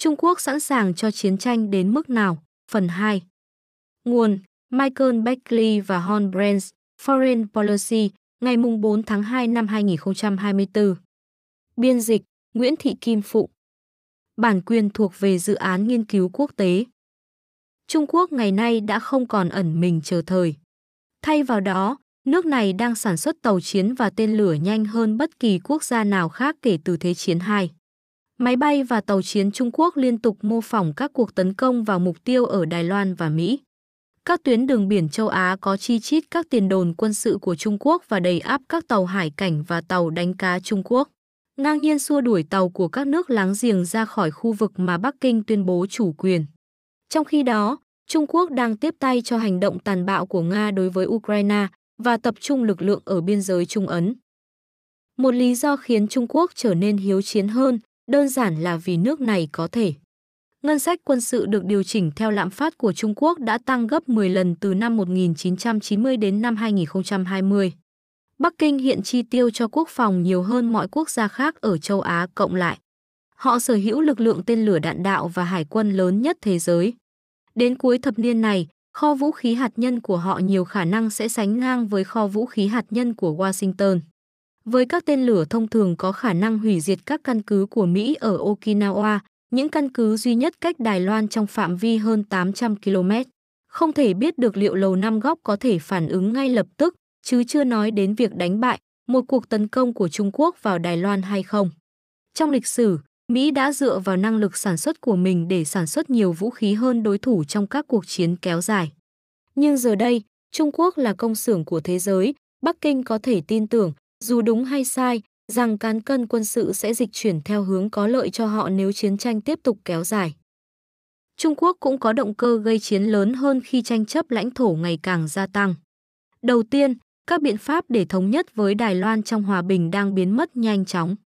Trung Quốc sẵn sàng cho chiến tranh đến mức nào? Phần 2 Nguồn Michael Beckley và Hon Brands, Foreign Policy, ngày 4 tháng 2 năm 2024. Biên dịch Nguyễn Thị Kim Phụng Bản quyền thuộc về dự án nghiên cứu quốc tế. Trung Quốc ngày nay đã không còn ẩn mình chờ thời. Thay vào đó, nước này đang sản xuất tàu chiến và tên lửa nhanh hơn bất kỳ quốc gia nào khác kể từ Thế chiến II. Máy bay và tàu chiến Trung Quốc liên tục mô phỏng các cuộc tấn công vào mục tiêu ở Đài Loan và Mỹ. Các tuyến đường biển châu Á có chi chít các tiền đồn quân sự của Trung Quốc và đầy áp các tàu hải cảnh và tàu đánh cá Trung Quốc. Ngang nhiên xua đuổi tàu của các nước láng giềng ra khỏi khu vực mà Bắc Kinh tuyên bố chủ quyền. Trong khi đó, Trung Quốc đang tiếp tay cho hành động tàn bạo của Nga đối với Ukraine và tập trung lực lượng ở biên giới Trung Ấn. Một lý do khiến Trung Quốc trở nên hiếu chiến hơn đơn giản là vì nước này có thể. Ngân sách quân sự được điều chỉnh theo lạm phát của Trung Quốc đã tăng gấp 10 lần từ năm 1990 đến năm 2020. Bắc Kinh hiện chi tiêu cho quốc phòng nhiều hơn mọi quốc gia khác ở châu Á cộng lại. Họ sở hữu lực lượng tên lửa đạn đạo và hải quân lớn nhất thế giới. Đến cuối thập niên này, kho vũ khí hạt nhân của họ nhiều khả năng sẽ sánh ngang với kho vũ khí hạt nhân của Washington. Với các tên lửa thông thường có khả năng hủy diệt các căn cứ của Mỹ ở Okinawa, những căn cứ duy nhất cách Đài Loan trong phạm vi hơn 800 km. Không thể biết được liệu Lầu Năm Góc có thể phản ứng ngay lập tức, chứ chưa nói đến việc đánh bại một cuộc tấn công của Trung Quốc vào Đài Loan hay không. Trong lịch sử, Mỹ đã dựa vào năng lực sản xuất của mình để sản xuất nhiều vũ khí hơn đối thủ trong các cuộc chiến kéo dài. Nhưng giờ đây, Trung Quốc là công xưởng của thế giới, Bắc Kinh có thể tin tưởng, dù đúng hay sai, rằng cán cân quân sự sẽ dịch chuyển theo hướng có lợi cho họ nếu chiến tranh tiếp tục kéo dài. Trung Quốc cũng có động cơ gây chiến lớn hơn khi tranh chấp lãnh thổ ngày càng gia tăng. Đầu tiên, các biện pháp để thống nhất với Đài Loan trong hòa bình đang biến mất nhanh chóng.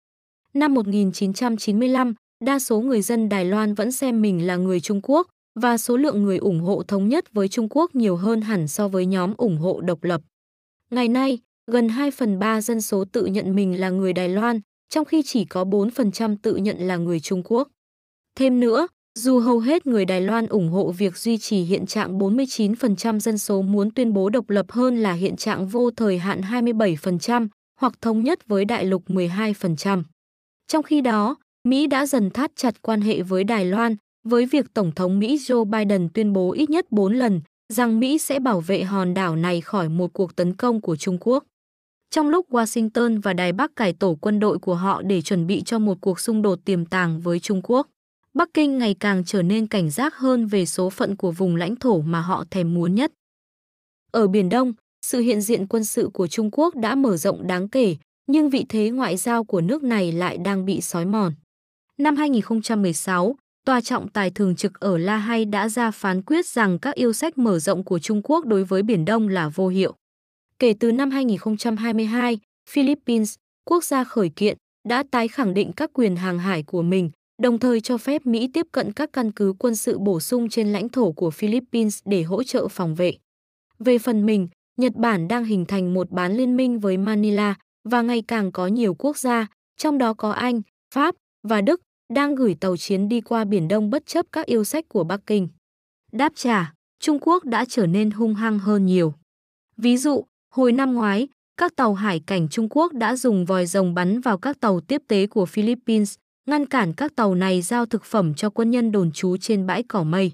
Năm 1995, đa số người dân Đài Loan vẫn xem mình là người Trung Quốc và số lượng người ủng hộ thống nhất với Trung Quốc nhiều hơn hẳn so với nhóm ủng hộ độc lập. Ngày nay, gần 2 phần 3 dân số tự nhận mình là người Đài Loan, trong khi chỉ có 4% tự nhận là người Trung Quốc. Thêm nữa, dù hầu hết người Đài Loan ủng hộ việc duy trì hiện trạng 49% dân số muốn tuyên bố độc lập hơn là hiện trạng vô thời hạn 27% hoặc thống nhất với đại lục 12%. Trong khi đó, Mỹ đã dần thắt chặt quan hệ với Đài Loan với việc Tổng thống Mỹ Joe Biden tuyên bố ít nhất 4 lần rằng Mỹ sẽ bảo vệ hòn đảo này khỏi một cuộc tấn công của Trung Quốc. Trong lúc Washington và Đài Bắc cải tổ quân đội của họ để chuẩn bị cho một cuộc xung đột tiềm tàng với Trung Quốc, Bắc Kinh ngày càng trở nên cảnh giác hơn về số phận của vùng lãnh thổ mà họ thèm muốn nhất. Ở Biển Đông, sự hiện diện quân sự của Trung Quốc đã mở rộng đáng kể, nhưng vị thế ngoại giao của nước này lại đang bị sói mòn. Năm 2016, Tòa trọng tài thường trực ở La Hay đã ra phán quyết rằng các yêu sách mở rộng của Trung Quốc đối với Biển Đông là vô hiệu. Kể từ năm 2022, Philippines, quốc gia khởi kiện, đã tái khẳng định các quyền hàng hải của mình, đồng thời cho phép Mỹ tiếp cận các căn cứ quân sự bổ sung trên lãnh thổ của Philippines để hỗ trợ phòng vệ. Về phần mình, Nhật Bản đang hình thành một bán liên minh với Manila và ngày càng có nhiều quốc gia, trong đó có Anh, Pháp và Đức, đang gửi tàu chiến đi qua Biển Đông bất chấp các yêu sách của Bắc Kinh. Đáp trả, Trung Quốc đã trở nên hung hăng hơn nhiều. Ví dụ, hồi năm ngoái, các tàu hải cảnh Trung Quốc đã dùng vòi rồng bắn vào các tàu tiếp tế của Philippines, ngăn cản các tàu này giao thực phẩm cho quân nhân đồn trú trên bãi cỏ mây.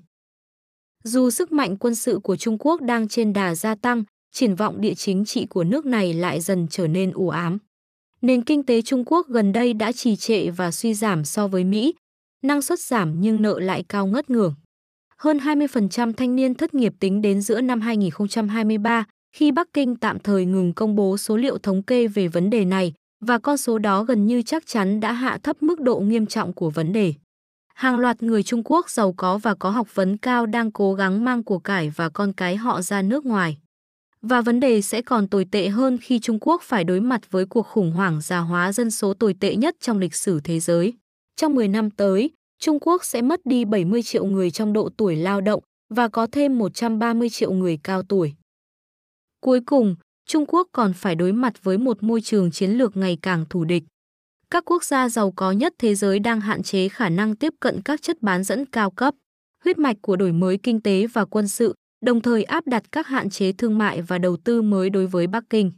Dù sức mạnh quân sự của Trung Quốc đang trên đà gia tăng, triển vọng địa chính trị của nước này lại dần trở nên u ám. Nền kinh tế Trung Quốc gần đây đã trì trệ và suy giảm so với Mỹ, năng suất giảm nhưng nợ lại cao ngất ngưởng. Hơn 20% thanh niên thất nghiệp tính đến giữa năm 2023 khi Bắc Kinh tạm thời ngừng công bố số liệu thống kê về vấn đề này và con số đó gần như chắc chắn đã hạ thấp mức độ nghiêm trọng của vấn đề. Hàng loạt người Trung Quốc giàu có và có học vấn cao đang cố gắng mang của cải và con cái họ ra nước ngoài. Và vấn đề sẽ còn tồi tệ hơn khi Trung Quốc phải đối mặt với cuộc khủng hoảng già hóa dân số tồi tệ nhất trong lịch sử thế giới. Trong 10 năm tới, Trung Quốc sẽ mất đi 70 triệu người trong độ tuổi lao động và có thêm 130 triệu người cao tuổi. Cuối cùng, Trung Quốc còn phải đối mặt với một môi trường chiến lược ngày càng thù địch. Các quốc gia giàu có nhất thế giới đang hạn chế khả năng tiếp cận các chất bán dẫn cao cấp, huyết mạch của đổi mới kinh tế và quân sự, đồng thời áp đặt các hạn chế thương mại và đầu tư mới đối với Bắc Kinh.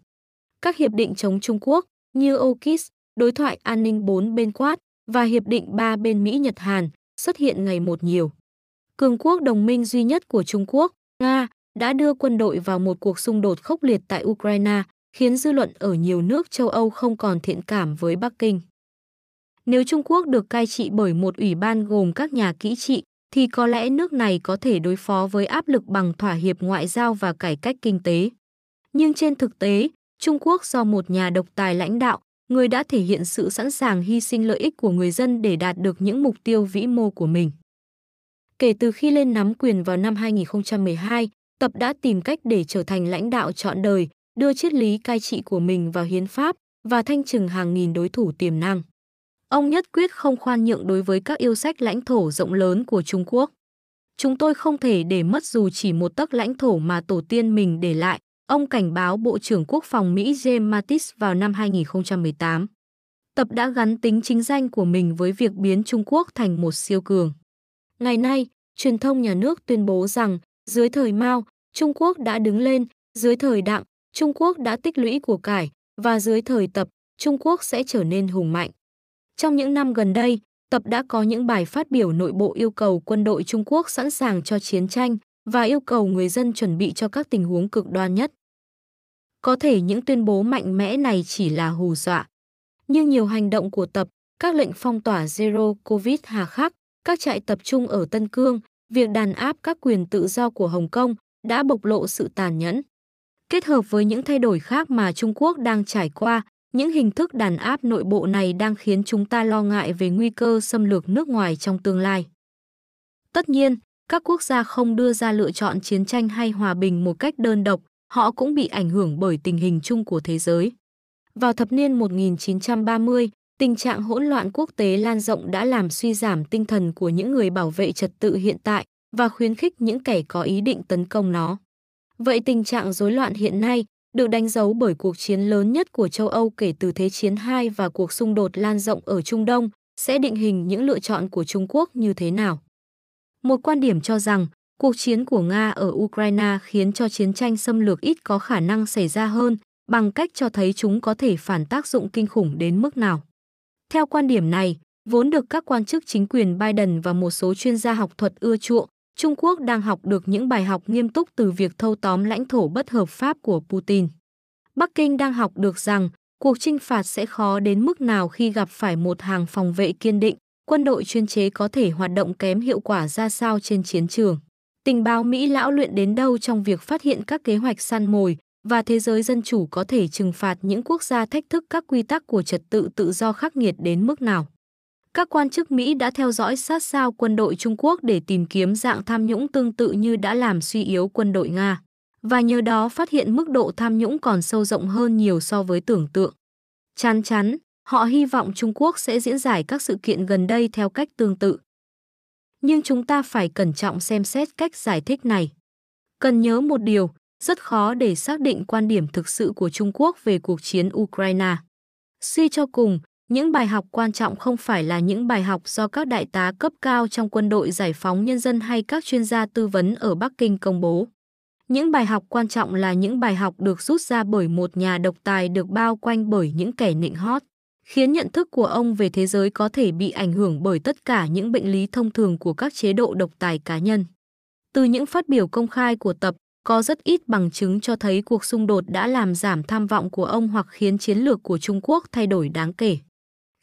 Các hiệp định chống Trung Quốc như AUKUS, đối thoại an ninh bốn bên Quad và hiệp định ba bên Mỹ-Nhật-Hàn xuất hiện ngày một nhiều. Cường quốc đồng minh duy nhất của Trung Quốc, Nga, đã đưa quân đội vào một cuộc xung đột khốc liệt tại Ukraine, khiến dư luận ở nhiều nước châu Âu không còn thiện cảm với Bắc Kinh. Nếu Trung Quốc được cai trị bởi một ủy ban gồm các nhà kỹ trị, thì có lẽ nước này có thể đối phó với áp lực bằng thỏa hiệp ngoại giao và cải cách kinh tế. Nhưng trên thực tế, Trung Quốc do một nhà độc tài lãnh đạo, người đã thể hiện sự sẵn sàng hy sinh lợi ích của người dân để đạt được những mục tiêu vĩ mô của mình. Kể từ khi lên nắm quyền vào năm 2012, Tập đã tìm cách để trở thành lãnh đạo trọn đời, đưa triết lý cai trị của mình vào hiến pháp và thanh trừng hàng nghìn đối thủ tiềm năng. Ông nhất quyết không khoan nhượng đối với các yêu sách lãnh thổ rộng lớn của Trung Quốc. Chúng tôi không thể để mất dù chỉ một tấc lãnh thổ mà tổ tiên mình để lại, ông cảnh báo Bộ trưởng Quốc phòng Mỹ James Mattis vào năm 2018. Tập đã gắn tính chính danh của mình với việc biến Trung Quốc thành một siêu cường. Ngày nay, truyền thông nhà nước tuyên bố rằng dưới thời Mao, Trung Quốc đã đứng lên, dưới thời Đặng, Trung Quốc đã tích lũy của cải và dưới thời Tập, Trung Quốc sẽ trở nên hùng mạnh. Trong những năm gần đây, Tập đã có những bài phát biểu nội bộ yêu cầu quân đội Trung Quốc sẵn sàng cho chiến tranh và yêu cầu người dân chuẩn bị cho các tình huống cực đoan nhất. Có thể những tuyên bố mạnh mẽ này chỉ là hù dọa, nhưng nhiều hành động của Tập, các lệnh phong tỏa Zero Covid hà khắc, các trại tập trung ở Tân Cương, việc đàn áp các quyền tự do của Hồng Kông đã bộc lộ sự tàn nhẫn. Kết hợp với những thay đổi khác mà Trung Quốc đang trải qua, những hình thức đàn áp nội bộ này đang khiến chúng ta lo ngại về nguy cơ xâm lược nước ngoài trong tương lai. Tất nhiên, các quốc gia không đưa ra lựa chọn chiến tranh hay hòa bình một cách đơn độc, họ cũng bị ảnh hưởng bởi tình hình chung của thế giới. Vào thập niên 1930, tình trạng hỗn loạn quốc tế lan rộng đã làm suy giảm tinh thần của những người bảo vệ trật tự hiện tại và khuyến khích những kẻ có ý định tấn công nó. Vậy tình trạng rối loạn hiện nay được đánh dấu bởi cuộc chiến lớn nhất của châu Âu kể từ Thế chiến II và cuộc xung đột lan rộng ở Trung Đông sẽ định hình những lựa chọn của Trung Quốc như thế nào. Một quan điểm cho rằng cuộc chiến của Nga ở Ukraine khiến cho chiến tranh xâm lược ít có khả năng xảy ra hơn bằng cách cho thấy chúng có thể phản tác dụng kinh khủng đến mức nào. Theo quan điểm này, vốn được các quan chức chính quyền Biden và một số chuyên gia học thuật ưa chuộng, Trung Quốc đang học được những bài học nghiêm túc từ việc thâu tóm lãnh thổ bất hợp pháp của Putin. Bắc Kinh đang học được rằng cuộc trinh phạt sẽ khó đến mức nào khi gặp phải một hàng phòng vệ kiên định, quân đội chuyên chế có thể hoạt động kém hiệu quả ra sao trên chiến trường. Tình báo Mỹ lão luyện đến đâu trong việc phát hiện các kế hoạch săn mồi và thế giới dân chủ có thể trừng phạt những quốc gia thách thức các quy tắc của trật tự tự do khắc nghiệt đến mức nào. Các quan chức Mỹ đã theo dõi sát sao quân đội Trung Quốc để tìm kiếm dạng tham nhũng tương tự như đã làm suy yếu quân đội Nga, và nhờ đó phát hiện mức độ tham nhũng còn sâu rộng hơn nhiều so với tưởng tượng. Chán chắn, họ hy vọng Trung Quốc sẽ diễn giải các sự kiện gần đây theo cách tương tự. Nhưng chúng ta phải cẩn trọng xem xét cách giải thích này. Cần nhớ một điều, rất khó để xác định quan điểm thực sự của Trung Quốc về cuộc chiến Ukraine. Suy cho cùng, những bài học quan trọng không phải là những bài học do các đại tá cấp cao trong quân đội giải phóng nhân dân hay các chuyên gia tư vấn ở Bắc Kinh công bố. Những bài học quan trọng là những bài học được rút ra bởi một nhà độc tài được bao quanh bởi những kẻ nịnh hót, khiến nhận thức của ông về thế giới có thể bị ảnh hưởng bởi tất cả những bệnh lý thông thường của các chế độ độc tài cá nhân. Từ những phát biểu công khai của tập, có rất ít bằng chứng cho thấy cuộc xung đột đã làm giảm tham vọng của ông hoặc khiến chiến lược của Trung Quốc thay đổi đáng kể.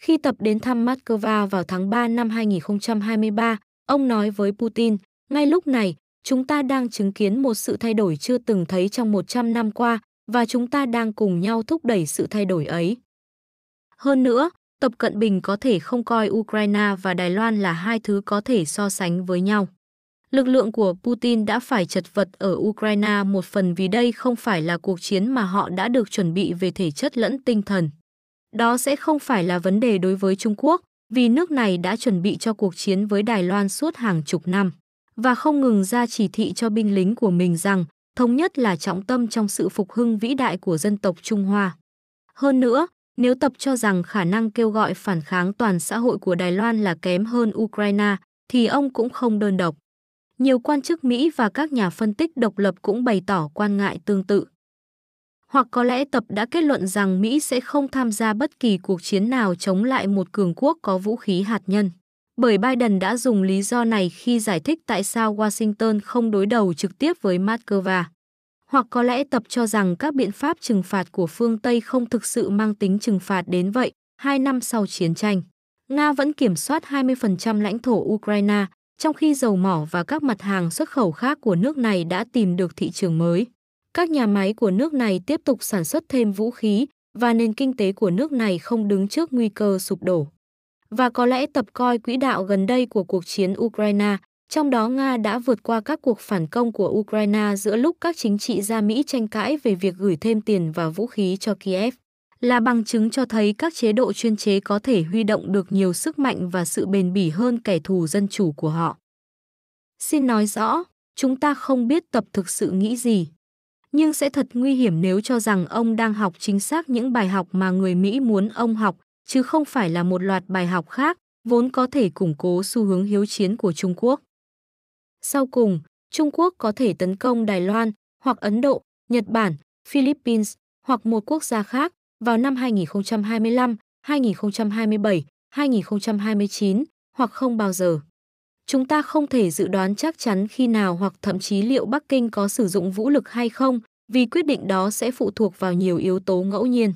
Khi tập đến thăm Moscow vào tháng 3 năm 2023, ông nói với Putin, ngay lúc này, chúng ta đang chứng kiến một sự thay đổi chưa từng thấy trong 100 năm qua và chúng ta đang cùng nhau thúc đẩy sự thay đổi ấy. Hơn nữa, Tập Cận Bình có thể không coi Ukraine và Đài Loan là hai thứ có thể so sánh với nhau. Lực lượng của Putin đã phải chật vật ở Ukraine một phần vì đây không phải là cuộc chiến mà họ đã được chuẩn bị về thể chất lẫn tinh thần. Đó sẽ không phải là vấn đề đối với Trung Quốc, vì nước này đã chuẩn bị cho cuộc chiến với Đài Loan suốt hàng chục năm và không ngừng ra chỉ thị cho binh lính của mình rằng thống nhất là trọng tâm trong sự phục hưng vĩ đại của dân tộc Trung Hoa. Hơn nữa, Nếu tập cho rằng khả năng kêu gọi phản kháng toàn xã hội của Đài Loan là kém hơn Ukraine, thì ông cũng không đơn độc. Nhiều quan chức Mỹ và các nhà phân tích độc lập cũng bày tỏ quan ngại tương tự. Hoặc có lẽ tập đã kết luận rằng Mỹ sẽ không tham gia bất kỳ cuộc chiến nào chống lại một cường quốc có vũ khí hạt nhân. Bởi Biden đã dùng lý do này khi giải thích tại sao Washington không đối đầu trực tiếp với Moscow. Hoặc có lẽ tập cho rằng các biện pháp trừng phạt của phương Tây không thực sự mang tính trừng phạt đến vậy, hai năm sau chiến tranh. Nga vẫn kiểm soát 20% lãnh thổ Ukraine, trong khi dầu mỏ và các mặt hàng xuất khẩu khác của nước này đã tìm được thị trường mới. Các nhà máy của nước này tiếp tục sản xuất thêm vũ khí và nền kinh tế của nước này không đứng trước nguy cơ sụp đổ. Và có lẽ tập coi quỹ đạo gần đây của cuộc chiến Ukraine, trong đó Nga đã vượt qua các cuộc phản công của Ukraine giữa lúc các chính trị gia Mỹ tranh cãi về việc gửi thêm tiền và vũ khí cho Kiev, là bằng chứng cho thấy các chế độ chuyên chế có thể huy động được nhiều sức mạnh và sự bền bỉ hơn kẻ thù dân chủ của họ. Xin nói rõ, chúng ta không biết tập thực sự nghĩ gì. Nhưng sẽ thật nguy hiểm nếu cho rằng ông đang học chính xác những bài học mà người Mỹ muốn ông học, chứ không phải là một loạt bài học khác, vốn có thể củng cố xu hướng hiếu chiến của Trung Quốc. Sau cùng, Trung Quốc có thể tấn công Đài Loan, hoặc Ấn Độ, Nhật Bản, Philippines, hoặc một quốc gia khác vào năm 2025, 2027, 2029, hoặc không bao giờ. Chúng ta không thể dự đoán chắc chắn khi nào hoặc thậm chí liệu Bắc Kinh có sử dụng vũ lực hay không, vì quyết định đó sẽ phụ thuộc vào nhiều yếu tố ngẫu nhiên.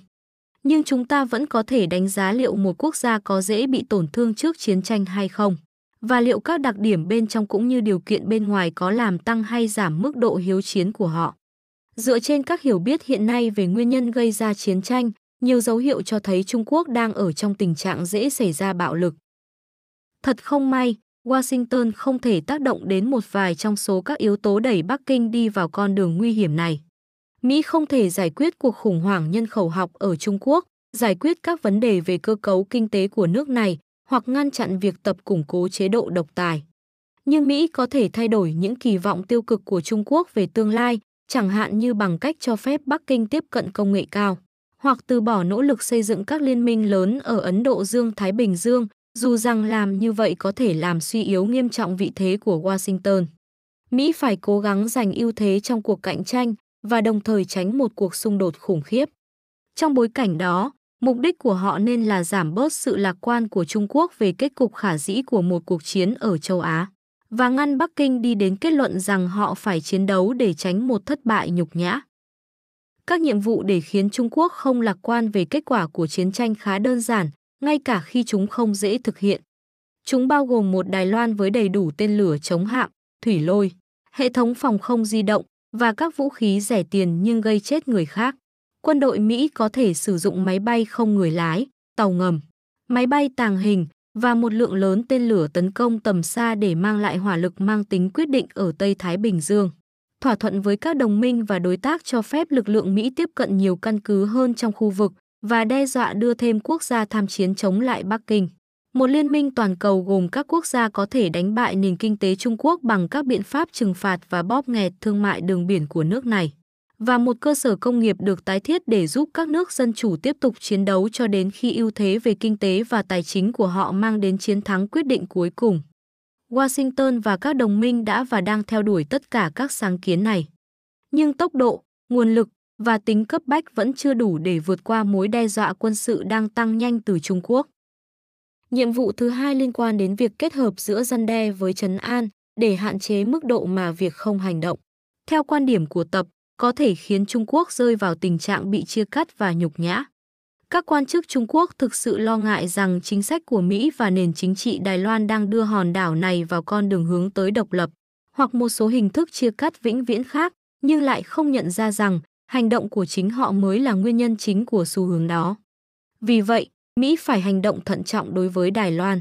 Nhưng chúng ta vẫn có thể đánh giá liệu một quốc gia có dễ bị tổn thương trước chiến tranh hay không, và liệu các đặc điểm bên trong cũng như điều kiện bên ngoài có làm tăng hay giảm mức độ hiếu chiến của họ. Dựa trên các hiểu biết hiện nay về nguyên nhân gây ra chiến tranh, nhiều dấu hiệu cho thấy Trung Quốc đang ở trong tình trạng dễ xảy ra bạo lực. Thật không may, Washington không thể tác động đến một vài trong số các yếu tố đẩy Bắc Kinh đi vào con đường nguy hiểm này. Mỹ không thể giải quyết cuộc khủng hoảng nhân khẩu học ở Trung Quốc, giải quyết các vấn đề về cơ cấu kinh tế của nước này hoặc ngăn chặn việc tập củng cố chế độ độc tài. Nhưng Mỹ có thể thay đổi những kỳ vọng tiêu cực của Trung Quốc về tương lai, chẳng hạn như bằng cách cho phép Bắc Kinh tiếp cận công nghệ cao, hoặc từ bỏ nỗ lực xây dựng các liên minh lớn ở Ấn Độ Dương-Thái Bình Dương, dù rằng làm như vậy có thể làm suy yếu nghiêm trọng vị thế của Washington. Mỹ phải cố gắng giành ưu thế trong cuộc cạnh tranh và đồng thời tránh một cuộc xung đột khủng khiếp. Trong bối cảnh đó, mục đích của họ nên là giảm bớt sự lạc quan của Trung Quốc về kết cục khả dĩ của một cuộc chiến ở châu Á và ngăn Bắc Kinh đi đến kết luận rằng họ phải chiến đấu để tránh một thất bại nhục nhã. Các nhiệm vụ để khiến Trung Quốc không lạc quan về kết quả của chiến tranh khá đơn giản, ngay cả khi chúng không dễ thực hiện. Chúng bao gồm một Đài Loan với đầy đủ tên lửa chống hạm, thủy lôi, hệ thống phòng không di động và các vũ khí rẻ tiền nhưng gây chết người khác. Quân đội Mỹ có thể sử dụng máy bay không người lái, tàu ngầm, máy bay tàng hình và một lượng lớn tên lửa tấn công tầm xa để mang lại hỏa lực mang tính quyết định ở Tây Thái Bình Dương. Thỏa thuận với các đồng minh và đối tác cho phép lực lượng Mỹ tiếp cận nhiều căn cứ hơn trong khu vực, và đe dọa đưa thêm quốc gia tham chiến chống lại Bắc Kinh. Một liên minh toàn cầu gồm các quốc gia có thể đánh bại nền kinh tế Trung Quốc bằng các biện pháp trừng phạt và bóp nghẹt thương mại đường biển của nước này. Và một cơ sở công nghiệp được tái thiết để giúp các nước dân chủ tiếp tục chiến đấu cho đến khi ưu thế về kinh tế và tài chính của họ mang đến chiến thắng quyết định cuối cùng. Washington và các đồng minh đã và đang theo đuổi tất cả các sáng kiến này. Nhưng tốc độ, nguồn lực và tính cấp bách vẫn chưa đủ để vượt qua mối đe dọa quân sự đang tăng nhanh từ Trung Quốc. Nhiệm vụ thứ hai liên quan đến việc kết hợp giữa dân đe với trấn an để hạn chế mức độ mà việc không hành động. Theo quan điểm của tập, có thể khiến Trung Quốc rơi vào tình trạng bị chia cắt và nhục nhã. Các quan chức Trung Quốc thực sự lo ngại rằng chính sách của Mỹ và nền chính trị Đài Loan đang đưa hòn đảo này vào con đường hướng tới độc lập, hoặc một số hình thức chia cắt vĩnh viễn khác, nhưng lại không nhận ra rằng hành động của chính họ mới là nguyên nhân chính của xu hướng đó. Vì vậy, Mỹ phải hành động thận trọng đối với Đài Loan.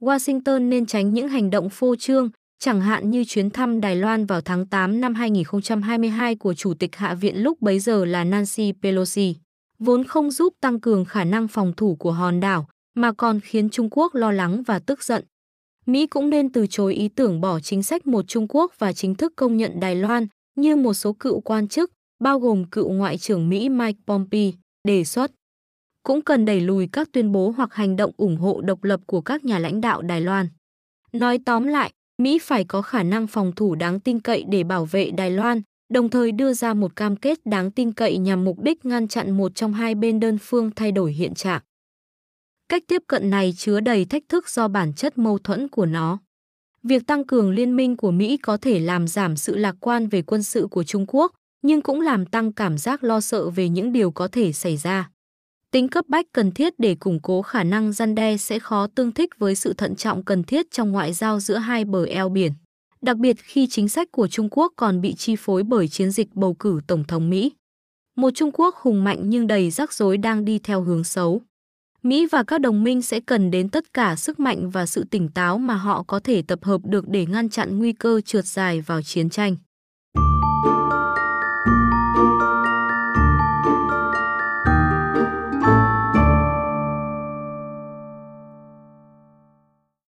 Washington nên tránh những hành động phô trương, chẳng hạn như chuyến thăm Đài Loan vào tháng 8 năm 2022 của Chủ tịch Hạ viện lúc bấy giờ là Nancy Pelosi, vốn không giúp tăng cường khả năng phòng thủ của hòn đảo, mà còn khiến Trung Quốc lo lắng và tức giận. Mỹ cũng nên từ chối ý tưởng bỏ chính sách một Trung Quốc và chính thức công nhận Đài Loan như một số cựu quan chức bao gồm cựu Ngoại trưởng Mỹ Mike Pompeo, đề xuất. cũng cần đẩy lùi các tuyên bố hoặc hành động ủng hộ độc lập của các nhà lãnh đạo Đài Loan. Nói tóm lại, Mỹ phải có khả năng phòng thủ đáng tin cậy để bảo vệ Đài Loan, đồng thời đưa ra một cam kết đáng tin cậy nhằm mục đích ngăn chặn một trong hai bên đơn phương thay đổi hiện trạng. Cách tiếp cận này chứa đầy thách thức do bản chất mâu thuẫn của nó. Việc tăng cường liên minh của Mỹ có thể làm giảm sự lạc quan về quân sự của Trung Quốc, nhưng cũng làm tăng cảm giác lo sợ về những điều có thể xảy ra. Tính cấp bách cần thiết để củng cố khả năng gian đe sẽ khó tương thích với sự thận trọng cần thiết trong ngoại giao giữa hai bờ eo biển. Đặc biệt khi chính sách của Trung Quốc còn bị chi phối bởi chiến dịch bầu cử Tổng thống Mỹ. Một Trung Quốc hùng mạnh nhưng đầy rắc rối đang đi theo hướng xấu. Mỹ và các đồng minh sẽ cần đến tất cả sức mạnh và sự tỉnh táo mà họ có thể tập hợp được để ngăn chặn nguy cơ trượt dài vào chiến tranh.